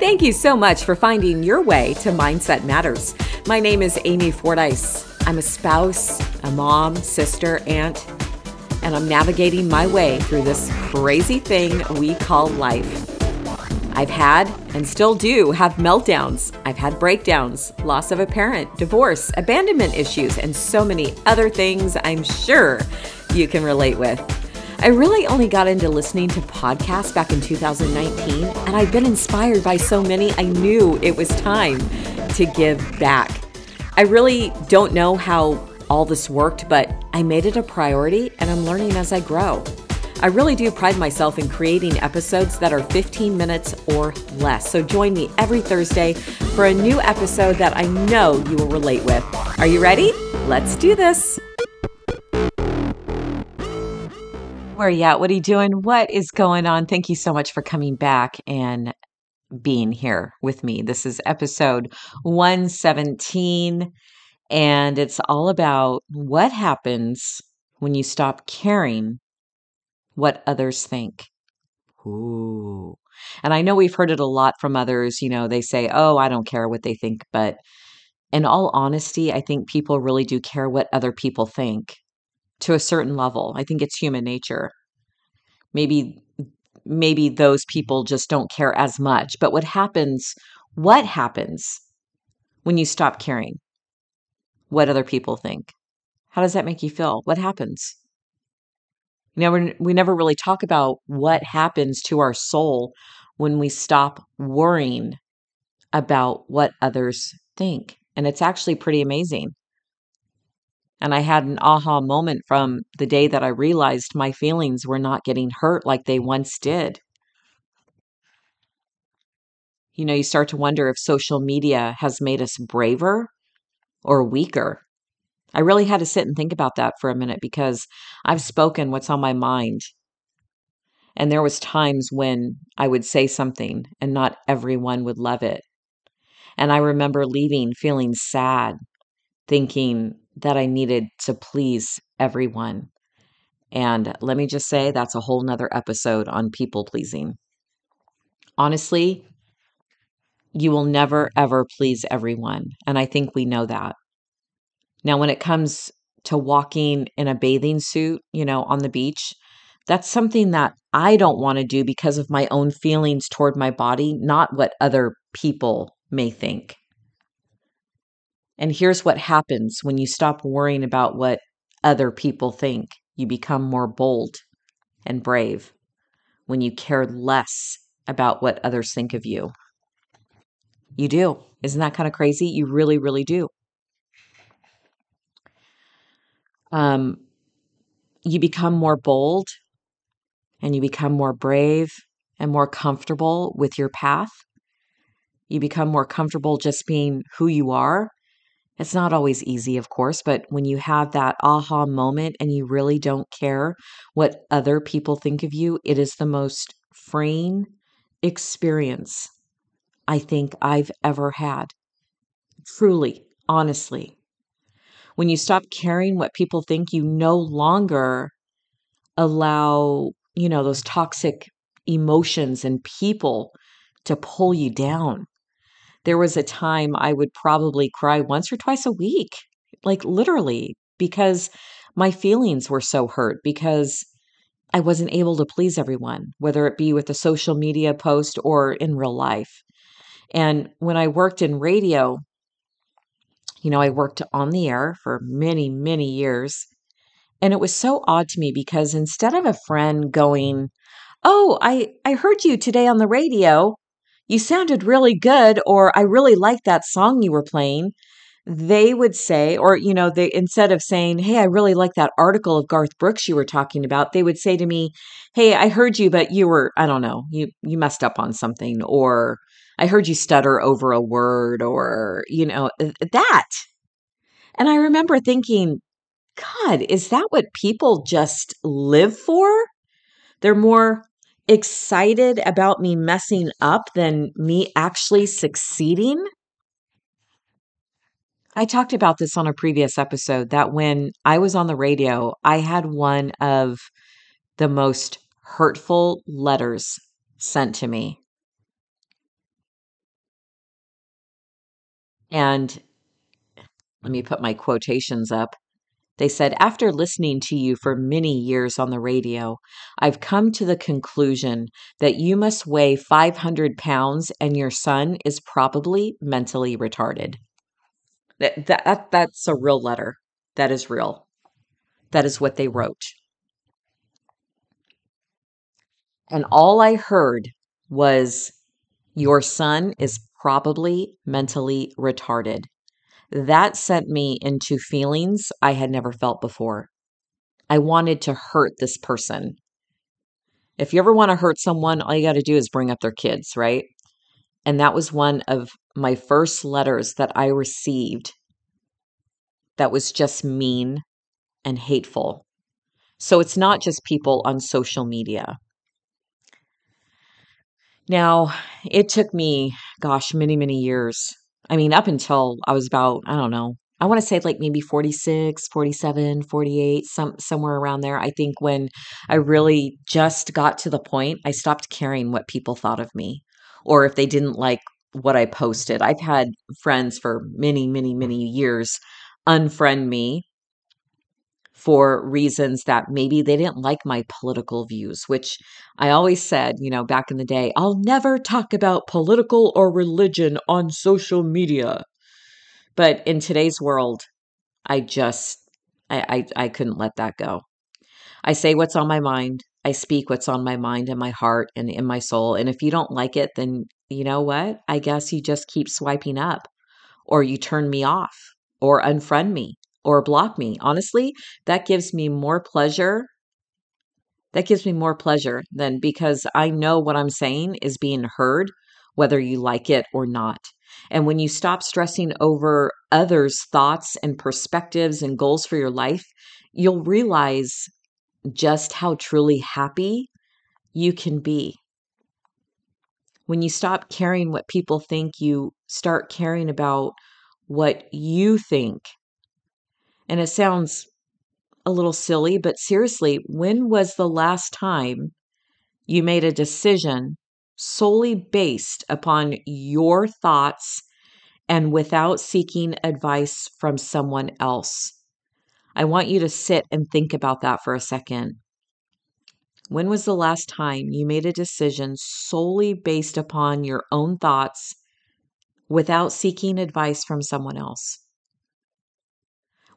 Thank you so much for finding your way to Mindset Matters. My name is Amy Fordyce. I'm a spouse, a mom, sister, aunt, and I'm navigating my way through this crazy thing we call life. I've had and still do have meltdowns. I've had breakdowns, loss of a parent, divorce, abandonment issues, and so many other things I'm sure you can relate with. I really only got into listening to podcasts back in 2019, and I've been inspired by so many, I knew it was time to give back. I really don't know how all this worked, but I made it a priority and I'm learning as I grow. I really do pride myself in creating episodes that are 15 minutes or less. So join me every Thursday for a new episode that I know you will relate with. Are you ready? Let's do this. Where you at? What are you doing? What is going on? Thank you so much for coming back and being here with me. This is episode 117, and it's all about what happens when you stop caring what others think. Ooh. And I know we've heard it a lot from others. You know, they say, oh, I don't care what they think. But in all honesty, I think people really do care what other people think to a certain level. I think it's human nature. Maybe maybe those people just don't care as much. But what happens, what happens when you stop caring what other people think? How does that make you feel? What happens? You never we never really talk about what happens to our soul when we stop worrying about what others think. And it's actually pretty amazing. And I had an aha moment from the day that I realized my feelings were not getting hurt like they once did. You know, you start to wonder if social media has made us braver or weaker. I really had to sit and think about that for a minute because I've spoken what's on my mind. And there was times when I would say something and not everyone would love it. And I remember leaving feeling sad, thinking that I needed to please everyone. And let me just say, that's a whole nother episode on people pleasing. Honestly, you will never, ever please everyone. And I think we know that. Now, when it comes to walking in a bathing suit, you know, on the beach, that's something that I don't want to do because of my own feelings toward my body, not what other people may think. And here's what happens when you stop worrying about what other people think. You become more bold and brave when you care less about what others think of you. You do. Isn't that kind of crazy? You really, really do. um, you become more bold and you become more brave and more comfortable with your path. You become more comfortable just being who you are. It's not always easy, of course, but when you have that aha moment and you really don't care what other people think of you, it is the most freeing experience I think I've ever had. Truly, honestly when you stop caring what people think, you no longer allow, you know, those toxic emotions and people to pull you down. There was a time I would probably cry once or twice a week, like literally, because my feelings were so hurt because I wasn't able to please everyone, whether it be with a social media post or in real life. And when I worked in radio, you know, I worked on the air for many, many years. And it was so odd to me because instead of a friend going, Oh, I, I heard you today on the radio. You sounded really good, or I really liked that song you were playing. They would say, or, you know, they instead of saying, Hey, I really like that article of Garth Brooks you were talking about, they would say to me, Hey, I heard you, but you were, I don't know, you, you messed up on something, or I heard you stutter over a word or, you know, uh, that. And I remember thinking, God, is that what people just live for? They're more excited about me messing up than me actually succeeding. I talked about this on a previous episode that when I was on the radio, I had one of the most hurtful letters sent to me And let me put my quotations up. They said, After listening to you for many years on the radio, I've come to the conclusion that you must weigh 500 pounds and your son is probably mentally retarded. That, that, that's a real letter. That is real. That is what they wrote. And all I heard was, Your son is probably mentally retarded. That sent me into feelings I had never felt before. I wanted to hurt this person. If you ever want to hurt someone, all you got to do is bring up their kids, right? And that was one of my first letters that I received that was just mean and hateful. So it's not just people on social media. Now, it took me, gosh, many, many years I mean, up until I was about, I don't know, I want to say like maybe 46, 47, 48, some somewhere around there. I think when I really just got to the point, I stopped caring what people thought of me or if they didn't like what I posted. I've had friends for many, many, many years unfriend me for reasons that maybe they didn't like my political views, which I always said, you know, back in the day, I'll never talk about political or religion on social media. But in today's world, I just, I, I, I couldn't let that go. I say what's on my mind. I speak what's on my mind and my heart and in my soul. And if you don't like it, then you know what? I guess you just keep swiping up or you turn me off or unfriend me or block me. Honestly, that gives me more pleasure. That gives me more pleasure than because I know what I'm saying is being heard, whether you like it or not. And when you stop stressing over others' thoughts and perspectives and goals for your life, you'll realize just how truly happy you can be. When you stop caring what people think, you start caring about what you think and it sounds a little silly, but seriously, when was the last time you made a decision solely based upon your thoughts and without seeking advice from someone else? I want you to sit and think about that for a second. When was the last time you made a decision solely based upon your own thoughts without seeking advice from someone else?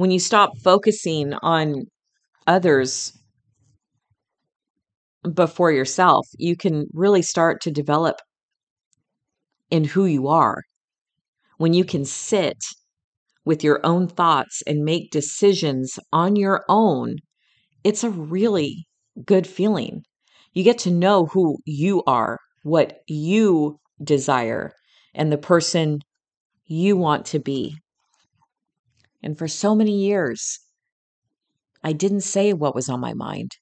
When you stop focusing on others before yourself, you can really start to develop in who you are. When you can sit with your own thoughts and make decisions on your own, it's a really good feeling. You get to know who you are, what you desire, and the person you want to be. And for so many years, I didn't say what was on my mind.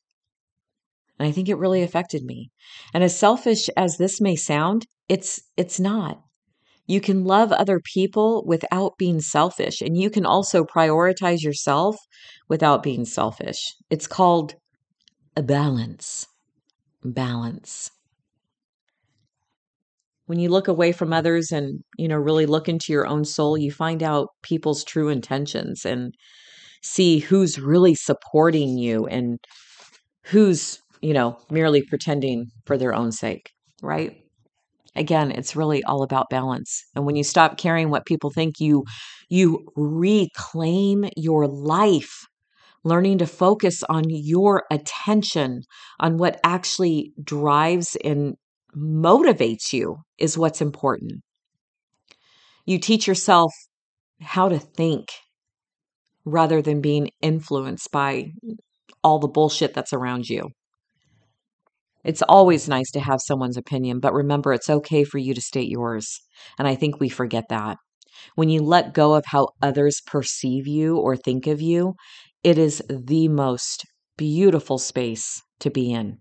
And I think it really affected me. And as selfish as this may sound, it's it's not. You can love other people without being selfish, and you can also prioritize yourself without being selfish. It's called a balance. Balance when you look away from others and you know really look into your own soul you find out people's true intentions and see who's really supporting you and who's you know merely pretending for their own sake right? Again it's really all about balance. And when you stop caring what people think you you reclaim your life learning to focus on your attention on what actually drives and motivates you is what's important. You teach yourself how to think rather than being influenced by all the bullshit that's around you. It's always nice to have someone's opinion, but remember, it's okay for you to state yours. And I think we forget that. When you let go of how others perceive you or think of you, it is the most beautiful space to be in.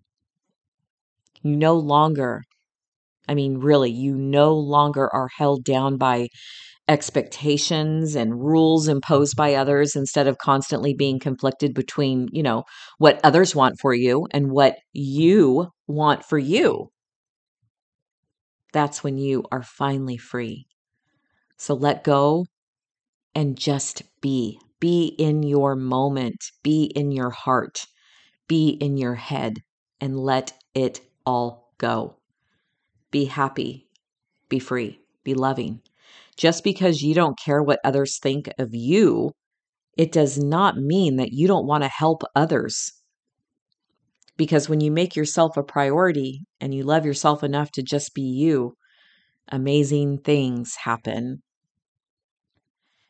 You no longer, I mean, really, you no longer are held down by expectations and rules imposed by others instead of constantly being conflicted between, you know, what others want for you and what you want for you. That's when you are finally free. So let go and just be. Be in your moment, be in your heart, be in your head, and let it all go. Be happy, be free, be loving. Just because you don't care what others think of you, it does not mean that you don't want to help others. Because when you make yourself a priority and you love yourself enough to just be you, amazing things happen.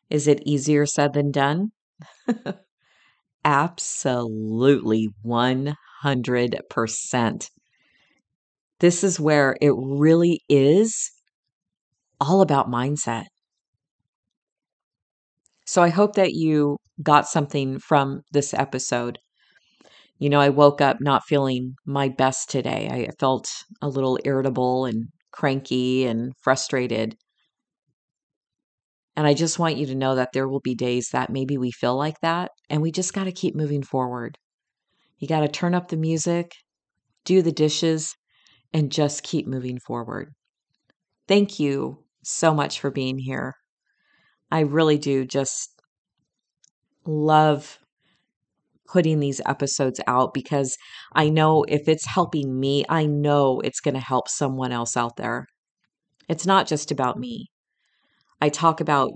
Is it easier said than done? Absolutely 100%. This is where it really is all about mindset. So I hope that you got something from this episode. You know, I woke up not feeling my best today. I felt a little irritable and cranky and frustrated. And I just want you to know that there will be days that maybe we feel like that, and we just got to keep moving forward. You got to turn up the music, do the dishes, and just keep moving forward. Thank you so much for being here. I really do just love putting these episodes out because I know if it's helping me, I know it's going to help someone else out there. It's not just about me. I talk about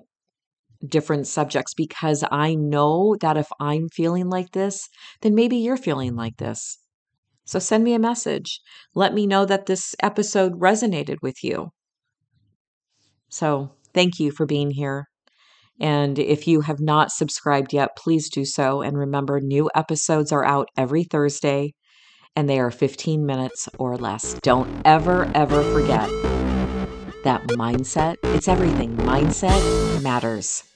different subjects because I know that if I'm feeling like this, then maybe you're feeling like this. So send me a message. Let me know that this episode resonated with you. So thank you for being here. And if you have not subscribed yet, please do so. And remember, new episodes are out every Thursday and they are 15 minutes or less. Don't ever, ever forget that mindset, it's everything. Mindset matters.